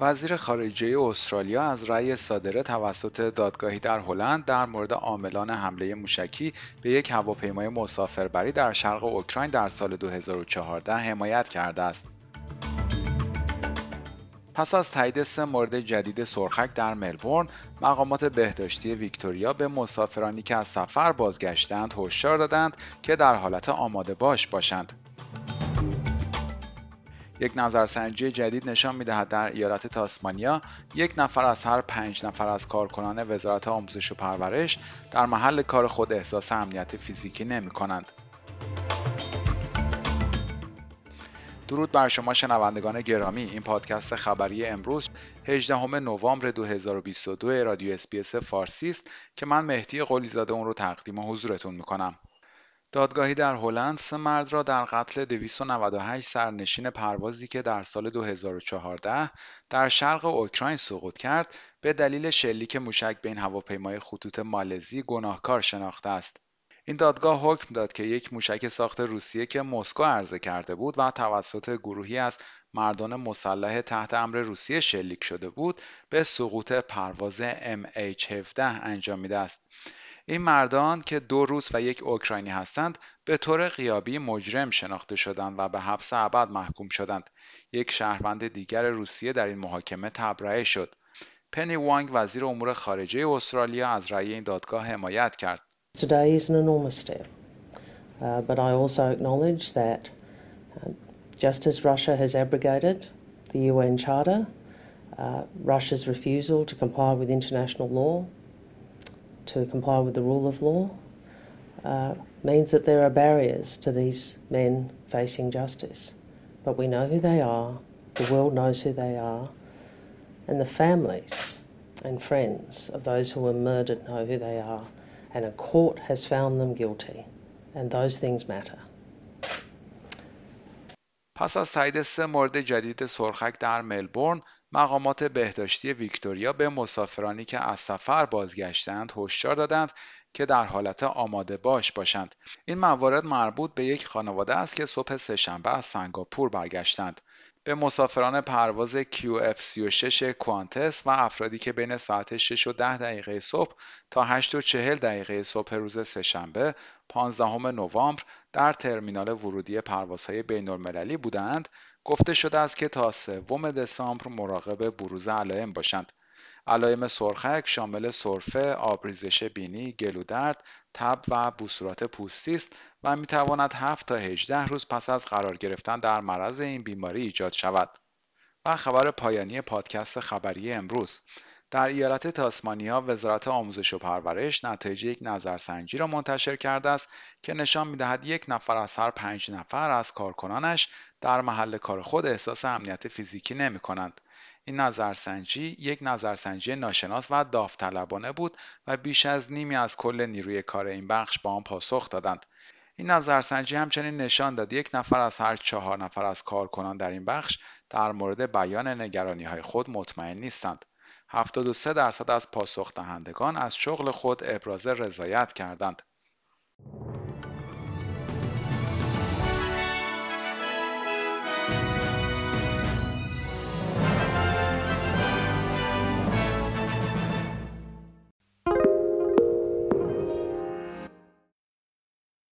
وزیر خارجه استرالیا از رأی صادره توسط دادگاهی در هلند در مورد عاملان حمله موشکی به یک هواپیمای مسافربری در شرق اوکراین در سال 2014 حمایت کرده است. پس از تایید سه مورد جدید سرخک در ملبورن، مقامات بهداشتی ویکتوریا به مسافرانی که از سفر بازگشتند هشدار دادند که در حالت آماده باش باشند. یک نظرسنجی جدید نشان می‌دهد در ایالت تاسمانیا یک نفر از هر پنج نفر از کارکنان وزارت آموزش و پرورش در محل کار خود احساس امنیت فیزیکی نمی کنند. درود بر شما شنوندگان گرامی این پادکست خبری امروز 18 نوامبر 2022 رادیو SBS فارسی است که من مهدی قلیزاده اون رو تقدیم حضورتون می‌کنم دادگاهی در هلند سه مرد را در قتل 298 سرنشین پروازی که در سال 2014 در شرق اوکراین سقوط کرد به دلیل شلیک موشک بین هواپیمای خطوط مالزی گناهکار شناخته است. این دادگاه حکم داد که یک موشک ساخت روسیه که مسکو عرضه کرده بود و توسط گروهی از مردان مسلح تحت امر روسیه شلیک شده بود به سقوط پرواز MH17 انجامیده است. این مردان که دو روس و یک اوکراینی هستند به طور قیابی مجرم شناخته شدند و به حبس ابد محکوم شدند. یک شهروند دیگر روسیه در این محاکمه تبرئه شد. پنی وانگ وزیر امور خارجه استرالیا از رأی این دادگاه حمایت کرد. Today is an enormous step, uh, but I also acknowledge that uh, just as Russia has abrogated the UN Charter, uh, Russia's refusal to comply with international law to comply with the rule of law uh, means that there are barriers to these men facing justice. But we know who they are, the world knows who they are, and the families and friends of those who were murdered know who they are, and a court has found them guilty, and those things matter. پس از تایید سه مورد جدید سرخک در ملبورن مقامات بهداشتی ویکتوریا به مسافرانی که از سفر بازگشتند هشدار دادند که در حالت آماده باش باشند. این موارد مربوط به یک خانواده است که صبح سهشنبه از سنگاپور برگشتند. به مسافران پرواز QF36 کوانتس و افرادی که بین ساعت 6 و 10 دقیقه صبح تا 8 و 40 دقیقه صبح روز سهشنبه 15 نوامبر در ترمینال ورودی پروازهای بین المللی بودند گفته شده است که تا سوم دسامبر مراقب بروز علائم باشند علائم سرخک شامل سرفه، آبریزش بینی، گلودرد، تب و بوسورات پوستی است و می تواند 7 تا 18 روز پس از قرار گرفتن در مرض این بیماری ایجاد شود. و خبر پایانی پادکست خبری امروز در ایالت تاسمانیا وزارت آموزش و پرورش نتایج یک نظرسنجی را منتشر کرده است که نشان می‌دهد یک نفر از هر پنج نفر از کارکنانش در محل کار خود احساس امنیت فیزیکی نمی کنند. این نظرسنجی یک نظرسنجی ناشناس و داوطلبانه بود و بیش از نیمی از کل نیروی کار این بخش با آن پاسخ دادند. این نظرسنجی همچنین نشان داد یک نفر از هر چهار نفر از کارکنان در این بخش در مورد بیان نگرانی های خود مطمئن نیستند. 73 درصد از پاسخ دهندگان از شغل خود ابراز رضایت کردند.